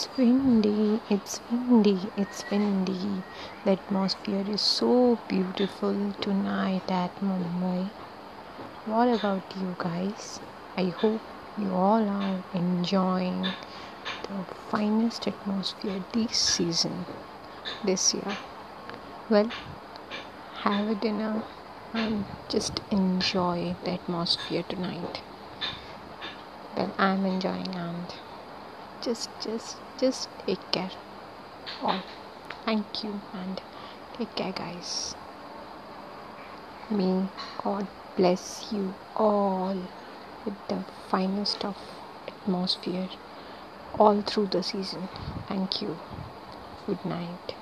It's windy, it's windy, it's windy. The atmosphere is so beautiful tonight at Mumbai. What about you guys? I hope you all are enjoying the finest atmosphere this season, this year. Well, have a dinner and just enjoy the atmosphere tonight. Well, I'm enjoying and just just just take care. All. Thank you and take care guys. May god bless you all with the finest of atmosphere all through the season. Thank you. Good night